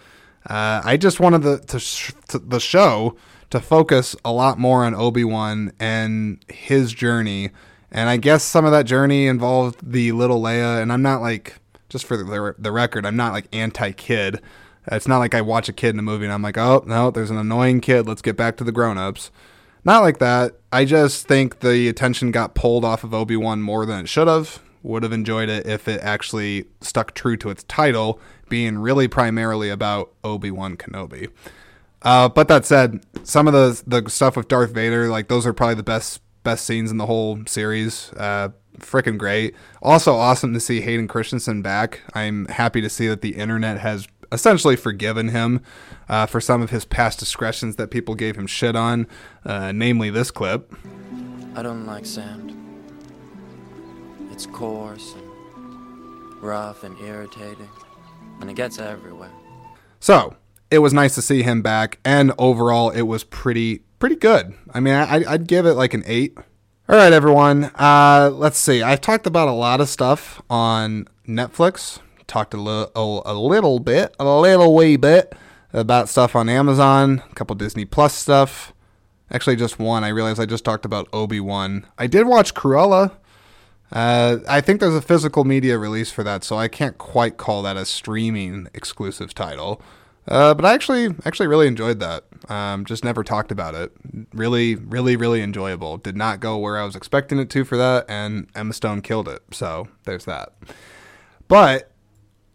Uh, I just wanted the to sh- to the show to focus a lot more on Obi Wan and his journey, and I guess some of that journey involved the Little Leia. And I'm not like just for the, the record, I'm not like anti kid. It's not like I watch a kid in a movie and I'm like, oh no, there's an annoying kid. Let's get back to the grown ups. Not like that. I just think the attention got pulled off of Obi Wan more than it should have. Would have enjoyed it if it actually stuck true to its title, being really primarily about Obi Wan Kenobi. Uh, but that said, some of the the stuff with Darth Vader, like those are probably the best best scenes in the whole series. Uh, freaking great. Also awesome to see Hayden Christensen back. I'm happy to see that the internet has essentially forgiven him uh, for some of his past discretions that people gave him shit on, uh, namely this clip. I don't like sand. It's coarse and rough and irritating, and it gets everywhere. So it was nice to see him back, and overall, it was pretty pretty good. I mean, I, I'd give it like an eight. All right, everyone. Uh, let's see. I've talked about a lot of stuff on Netflix talked a, little, a little bit, a little wee bit about stuff on Amazon, a couple Disney Plus stuff. Actually, just one. I realized I just talked about Obi Wan. I did watch Cruella. Uh, I think there's a physical media release for that, so I can't quite call that a streaming exclusive title. Uh, but I actually actually really enjoyed that. Um, just never talked about it. Really, really, really enjoyable. Did not go where I was expecting it to for that, and Emma Stone killed it. So there's that. But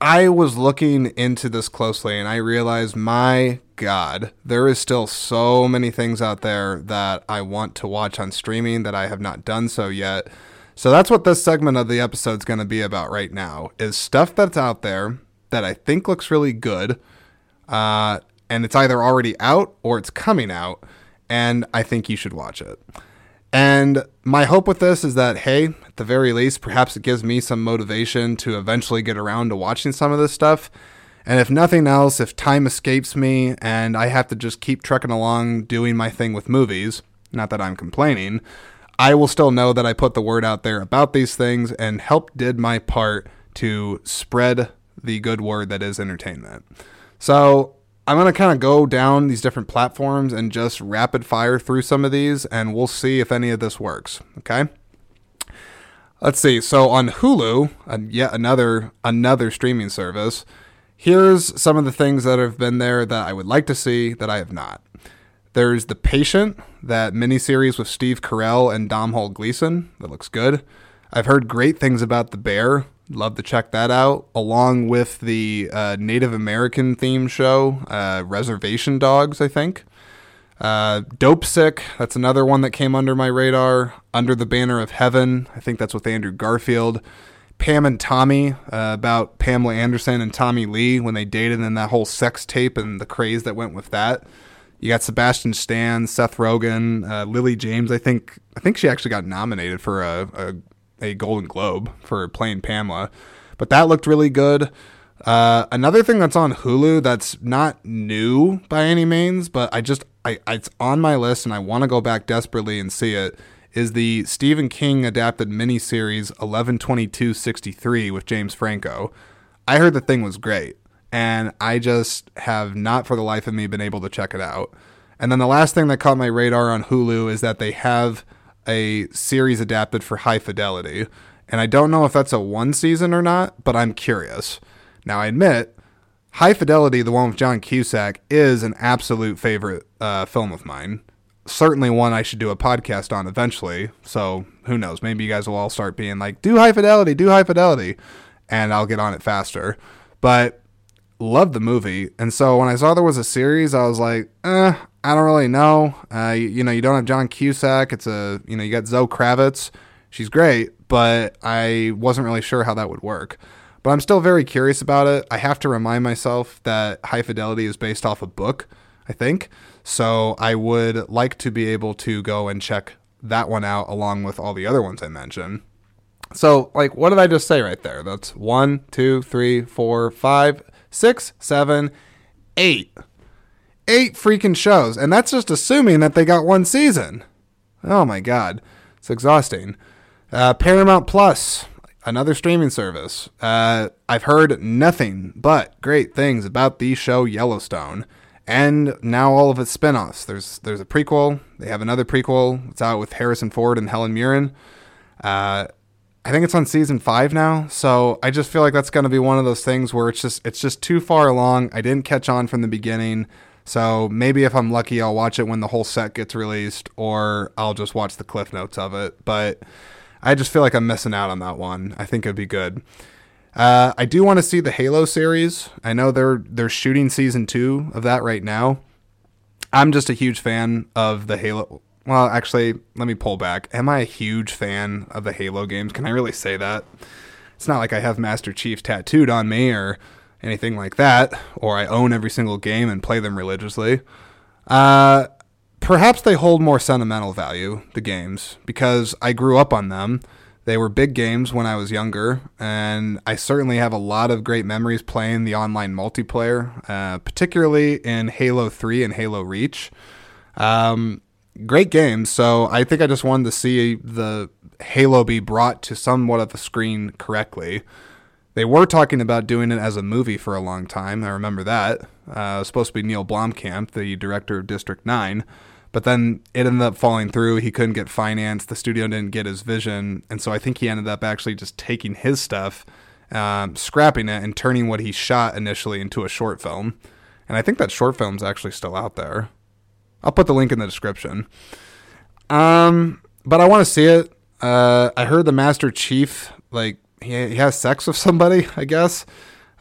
I was looking into this closely and I realized, my God, there is still so many things out there that I want to watch on streaming that I have not done so yet. So that's what this segment of the episode is going to be about right now is stuff that's out there that I think looks really good. Uh, and it's either already out or it's coming out. And I think you should watch it. And my hope with this is that, hey, at the very least, perhaps it gives me some motivation to eventually get around to watching some of this stuff. And if nothing else, if time escapes me and I have to just keep trucking along doing my thing with movies, not that I'm complaining, I will still know that I put the word out there about these things and helped did my part to spread the good word that is entertainment. So I'm going to kind of go down these different platforms and just rapid fire through some of these, and we'll see if any of this works. Okay. Let's see. So on Hulu, uh, yet another another streaming service. Here's some of the things that have been there that I would like to see that I have not. There's The Patient, that miniseries with Steve Carell and Domhnall Gleeson. That looks good. I've heard great things about The Bear, Love to check that out, along with the uh, Native American theme show, uh, Reservation Dogs, I think. Uh, Dopesick, that's another one that came under my radar. Under the Banner of Heaven, I think that's with Andrew Garfield. Pam and Tommy, uh, about Pamela Anderson and Tommy Lee when they dated, and that whole sex tape and the craze that went with that. You got Sebastian Stan, Seth Rogen, uh, Lily James. I think I think she actually got nominated for a, a a Golden Globe for playing Pamela, but that looked really good. Uh, another thing that's on Hulu that's not new by any means, but I just I, it's on my list and I want to go back desperately and see it is the Stephen King adapted miniseries 11.22.63 with James Franco. I heard the thing was great, and I just have not for the life of me been able to check it out. And then the last thing that caught my radar on Hulu is that they have a series adapted for high fidelity. And I don't know if that's a one season or not, but I'm curious. Now, I admit, High Fidelity, the one with John Cusack, is an absolute favorite uh, film of mine. Certainly one I should do a podcast on eventually. So who knows? Maybe you guys will all start being like, do High Fidelity, do High Fidelity. And I'll get on it faster. But loved the movie. And so when I saw there was a series, I was like, eh, I don't really know. Uh, you, you, know, you don't have John Cusack. It's a, you know, you got Zoe Kravitz. She's great, but I wasn't really sure how that would work. but I'm still very curious about it. I have to remind myself that High Fidelity is based off a book, I think. So I would like to be able to go and check that one out along with all the other ones I mentioned. So, like, what did I just say right there? That's one, two, three, four, five, six, seven, eight. Eight freaking shows. And that's just assuming that they got one season. Oh my God. It's exhausting. Uh, Paramount Plus, another streaming service. Uh, I've heard nothing but great things about the show Yellowstone. And now all of its spin-offs. There's there's a prequel. They have another prequel. It's out with Harrison Ford and Helen Mirren. Uh, I think it's on season five now, so I just feel like that's going to be one of those things where it's just it's just too far along. I didn't catch on from the beginning, so maybe if I'm lucky, I'll watch it when the whole set gets released, or I'll just watch the cliff notes of it. But I just feel like I'm missing out on that one. I think it'd be good. Uh, I do want to see the Halo series. I know they're they're shooting season two of that right now. I'm just a huge fan of the Halo. Well, actually, let me pull back. Am I a huge fan of the Halo games? Can I really say that? It's not like I have Master Chief tattooed on me or anything like that, or I own every single game and play them religiously. Uh, perhaps they hold more sentimental value, the games, because I grew up on them. They were big games when I was younger, and I certainly have a lot of great memories playing the online multiplayer, uh, particularly in Halo 3 and Halo Reach. Um, great games. So I think I just wanted to see the Halo be brought to somewhat of the screen correctly. They were talking about doing it as a movie for a long time. I remember that. Uh, it was supposed to be Neil Blomkamp, the director of District 9. But then it ended up falling through. He couldn't get financed. The studio didn't get his vision. And so I think he ended up actually just taking his stuff, um, scrapping it, and turning what he shot initially into a short film. And I think that short film's actually still out there. I'll put the link in the description. Um, but I want to see it. Uh, I heard the Master Chief like he, he has sex with somebody. I guess.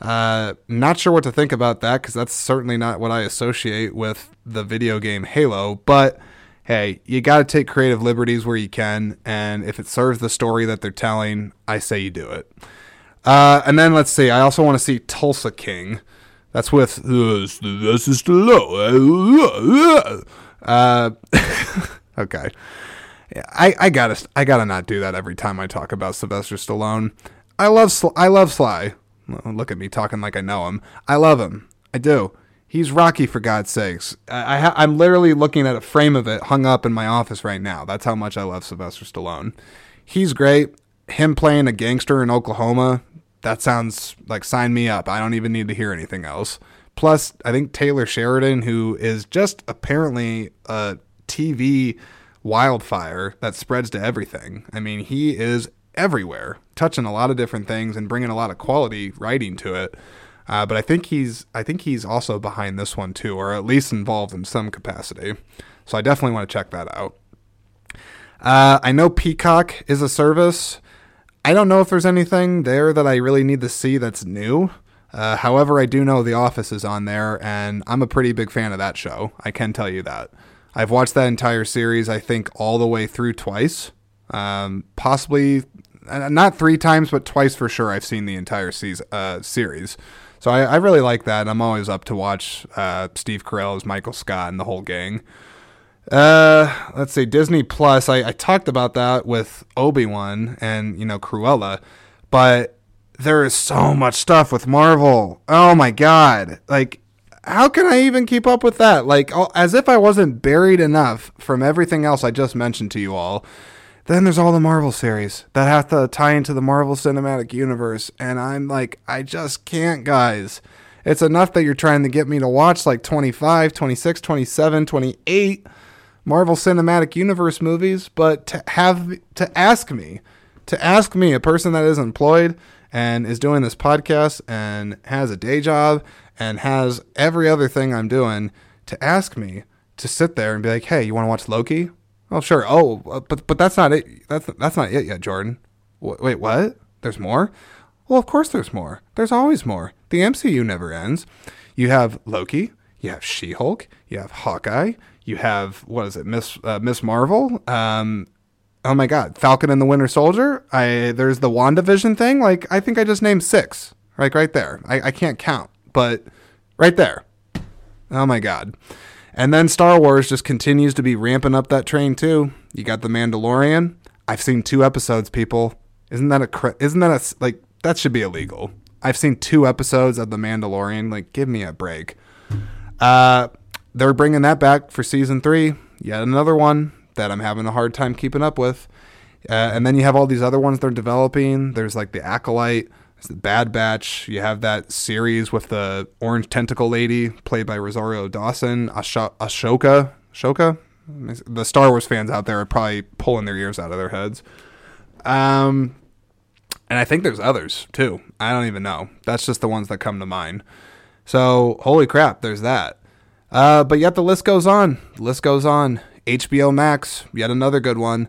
Uh, not sure what to think about that because that's certainly not what I associate with the video game Halo. But hey, you got to take creative liberties where you can, and if it serves the story that they're telling, I say you do it. Uh, and then let's see. I also want to see Tulsa King. That's with this is low. Uh, okay. I, I gotta I gotta not do that every time I talk about Sylvester Stallone. I love Sl- I love Sly. Look at me talking like I know him. I love him. I do. He's Rocky for God's sakes. I, I I'm literally looking at a frame of it hung up in my office right now. That's how much I love Sylvester Stallone. He's great. Him playing a gangster in Oklahoma, that sounds like sign me up. I don't even need to hear anything else. Plus, I think Taylor Sheridan, who is just apparently a TV wildfire that spreads to everything. I mean, he is everywhere, touching a lot of different things and bringing a lot of quality writing to it. Uh, but I think he's I think he's also behind this one too, or at least involved in some capacity. So I definitely want to check that out. Uh, I know Peacock is a service. I don't know if there's anything there that I really need to see that's new. Uh, however, I do know The Office is on there, and I'm a pretty big fan of that show. I can tell you that. I've watched that entire series, I think, all the way through twice. Um, possibly uh, not three times, but twice for sure. I've seen the entire uh, series. So I, I, really like that. I'm always up to watch uh, Steve Carell as Michael Scott and the whole gang. Uh, let's see, Disney Plus. I, I talked about that with Obi Wan and you know Cruella, but there is so much stuff with Marvel. Oh my god! Like, how can I even keep up with that? Like, as if I wasn't buried enough from everything else I just mentioned to you all. Then there's all the Marvel series that have to tie into the Marvel Cinematic Universe, and I'm like, I just can't, guys. It's enough that you're trying to get me to watch like 25, 26, 27, 28 Marvel Cinematic Universe movies, but to have to ask me, to ask me, a person that is employed and is doing this podcast and has a day job and has every other thing I'm doing, to ask me to sit there and be like, "Hey, you want to watch Loki?" Oh, sure. Oh, uh, but but that's not it. That's that's not it yet, Jordan. wait, what? There's more? Well, of course there's more. There's always more. The MCU never ends. You have Loki, you have She-Hulk, you have Hawkeye, you have what is it, Miss uh, Miss Marvel, um, oh my god, Falcon and the Winter Soldier. I there's the WandaVision thing. Like I think I just named six. Like right there. I, I can't count, but right there. Oh my god. And then Star Wars just continues to be ramping up that train too. You got the Mandalorian. I've seen two episodes, people. Isn't that a isn't that a like that should be illegal? I've seen two episodes of the Mandalorian. Like, give me a break. Uh, they're bringing that back for season three. Yet another one that I'm having a hard time keeping up with. Uh, and then you have all these other ones they're developing. There's like the Acolyte, there's the Bad Batch. You have that series with the orange tentacle lady played by Rosario Dawson, Asho- Ahsoka. Ahsoka? The Star Wars fans out there are probably pulling their ears out of their heads. Um, and I think there's others too. I don't even know. That's just the ones that come to mind. So, holy crap, there's that. Uh, but yet the list goes on. The list goes on. HBO Max, yet another good one.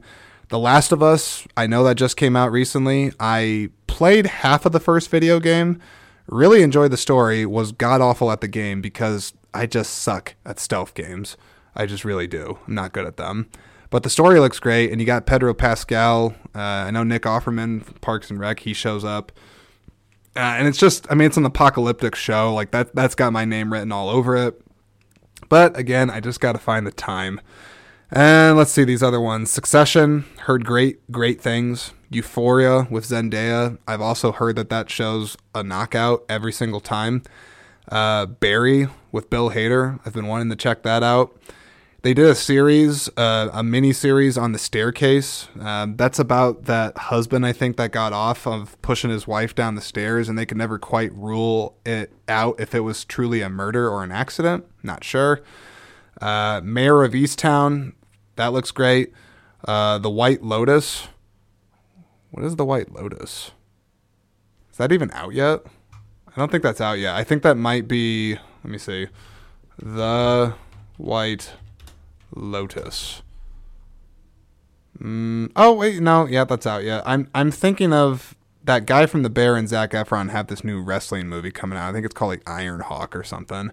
The Last of Us, I know that just came out recently. I played half of the first video game, really enjoyed the story, was god awful at the game because I just suck at stealth games. I just really do. I'm not good at them. But the story looks great, and you got Pedro Pascal. Uh, I know Nick Offerman, Parks and Rec, he shows up. Uh, and it's just, I mean, it's an apocalyptic show. Like that, that's got my name written all over it. But again, I just got to find the time. And let's see these other ones. Succession, heard great, great things. Euphoria with Zendaya. I've also heard that that show's a knockout every single time. Uh, Barry with Bill Hader. I've been wanting to check that out. They did a series, uh, a mini series on the staircase. Um, that's about that husband, I think, that got off of pushing his wife down the stairs, and they could never quite rule it out if it was truly a murder or an accident. Not sure. Uh, Mare of Easttown, that looks great. Uh, the White Lotus. What is the White Lotus? Is that even out yet? I don't think that's out yet. I think that might be. Let me see. The White Lotus. Mm, oh wait, no, yeah, that's out. Yeah, I'm I'm thinking of that guy from The Bear and Zac Efron have this new wrestling movie coming out. I think it's called like Iron Hawk or something.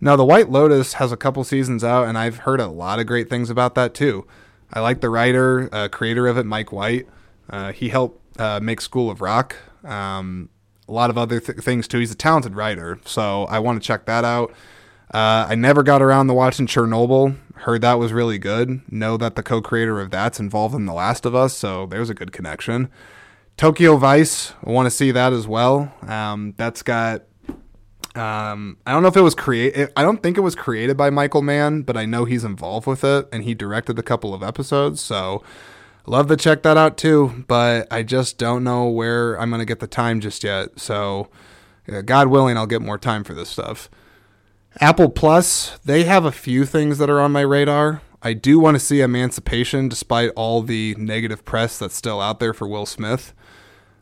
Now, The White Lotus has a couple seasons out, and I've heard a lot of great things about that too. I like the writer, uh, creator of it, Mike White. Uh, he helped uh, make School of Rock. Um, a lot of other th- things too. He's a talented writer, so I want to check that out. Uh, I never got around to watching Chernobyl. Heard that was really good. Know that the co-creator of that's involved in The Last of Us, so there's a good connection. Tokyo Vice, I want to see that as well. Um, that's got um, I don't know if it was created. I don't think it was created by Michael Mann, but I know he's involved with it, and he directed a couple of episodes. So, love to check that out too. But I just don't know where I'm gonna get the time just yet. So, yeah, God willing, I'll get more time for this stuff. Apple Plus, they have a few things that are on my radar. I do want to see Emancipation, despite all the negative press that's still out there for Will Smith.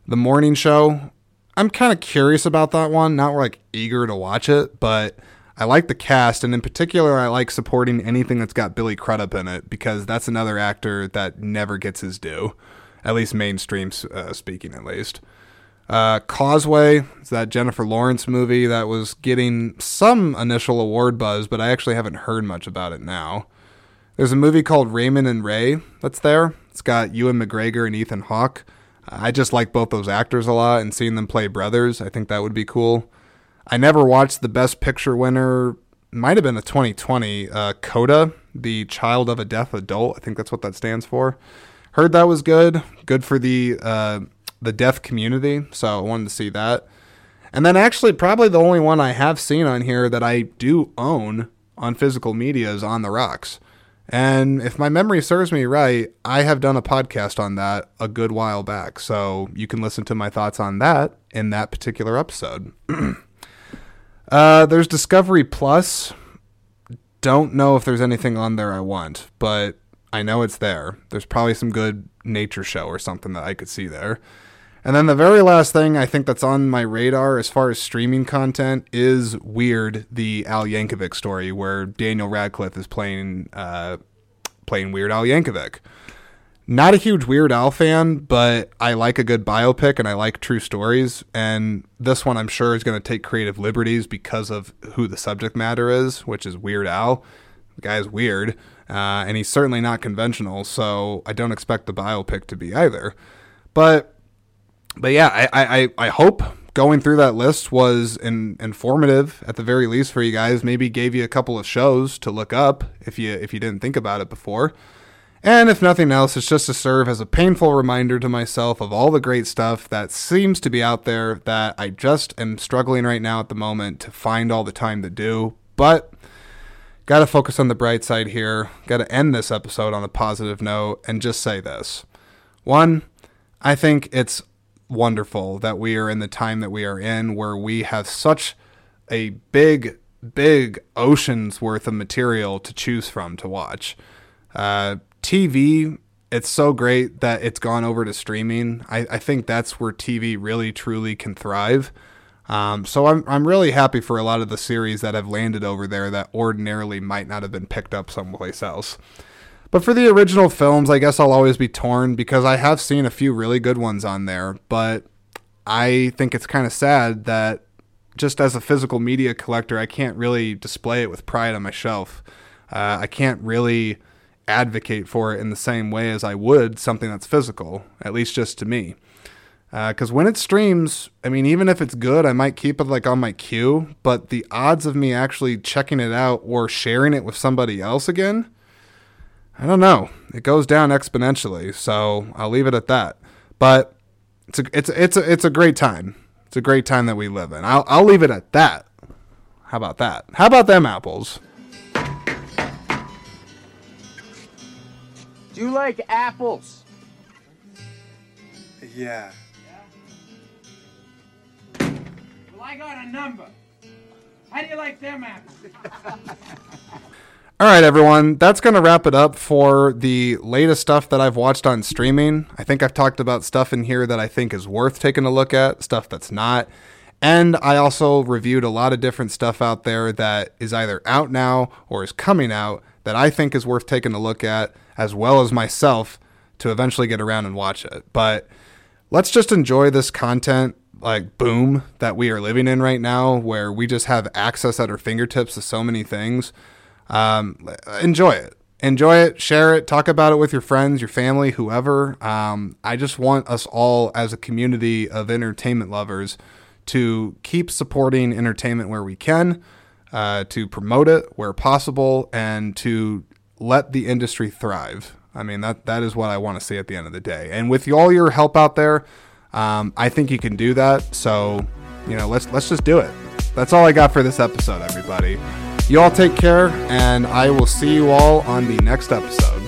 The Morning Show, I'm kind of curious about that one. Not like eager to watch it, but I like the cast, and in particular, I like supporting anything that's got Billy Crudup in it because that's another actor that never gets his due, at least mainstream uh, speaking, at least. Uh, Causeway is that Jennifer Lawrence movie that was getting some initial award buzz, but I actually haven't heard much about it now. There's a movie called Raymond and Ray that's there. It's got Ewan McGregor and Ethan Hawke. I just like both those actors a lot, and seeing them play brothers, I think that would be cool. I never watched the Best Picture winner. Might have been a 2020 uh, Coda, the Child of a Deaf Adult. I think that's what that stands for. Heard that was good, good for the uh, the deaf community. So I wanted to see that. And then actually, probably the only one I have seen on here that I do own on physical media is On the Rocks. And if my memory serves me right, I have done a podcast on that a good while back. So you can listen to my thoughts on that in that particular episode. uh, there's Discovery Plus. Don't know if there's anything on there I want, but I know it's there. There's probably some good nature show or something that I could see there. And then the very last thing I think that's on my radar as far as streaming content is Weird, the Al Yankovic story, where Daniel Radcliffe is playing uh, playing Weird Al Yankovic. Not a huge Weird Al fan, but I like a good biopic and I like true stories. And this one I'm sure is going to take creative liberties because of who the subject matter is, which is Weird Al. The guy's weird. Uh, and he's certainly not conventional, so I don't expect the biopic to be either. But, but yeah, I, I, I hope going through that list was in, informative at the very least for you guys. Maybe gave you a couple of shows to look up if you if you didn't think about it before. And if nothing else, it's just to serve as a painful reminder to myself of all the great stuff that seems to be out there that I just am struggling right now at the moment to find all the time to do. But got to focus on the bright side here. Got to end this episode on a positive note and just say this. One, I think it's wonderful that we are in the time that we are in where we have such a big, big ocean's worth of material to choose from to watch. Uh, TV, it's so great that it's gone over to streaming. I, I think that's where TV really truly can thrive. Um, so I'm I'm really happy for a lot of the series that have landed over there that ordinarily might not have been picked up someplace else. But for the original films, I guess I'll always be torn because I have seen a few really good ones on there, but I think it's kind of sad that just as a physical media collector, I can't really display it with pride on my shelf. Uh, I can't really advocate for it in the same way as I would something that's physical, at least just to me. Because uh, when it streams, I mean, even if it's good, I might keep it like on my queue, but the odds of me actually checking it out or sharing it with somebody else again, I don't know. It goes down exponentially, so I'll leave it at that. But it's a it's a, it's a, it's a great time. It's a great time that we live in. I'll I'll leave it at that. How about that? How about them apples? Do you like apples? Yeah. Well, I got a number. How do you like them apples? All right, everyone. That's going to wrap it up for the latest stuff that I've watched on streaming. I think I've talked about stuff in here that I think is worth taking a look at, stuff that's not. And I also reviewed a lot of different stuff out there that is either out now or is coming out that I think is worth taking a look at, as well as myself to eventually get around and watch it. But let's just enjoy this content like boom that we are living in right now, where we just have access at our fingertips to so many things. Um, enjoy it. Enjoy it, share it, talk about it with your friends, your family, whoever. Um, I just want us all, as a community of entertainment lovers, to keep supporting entertainment where we can uh, to promote it where possible, and to let the industry thrive. I mean that that is what I want to see at the end of the day. And with all your help out there, um, I think you can do that. So, you know, let's let's just do it. That's all I got for this episode, everybody. You all take care, and I will see you all on the next episode.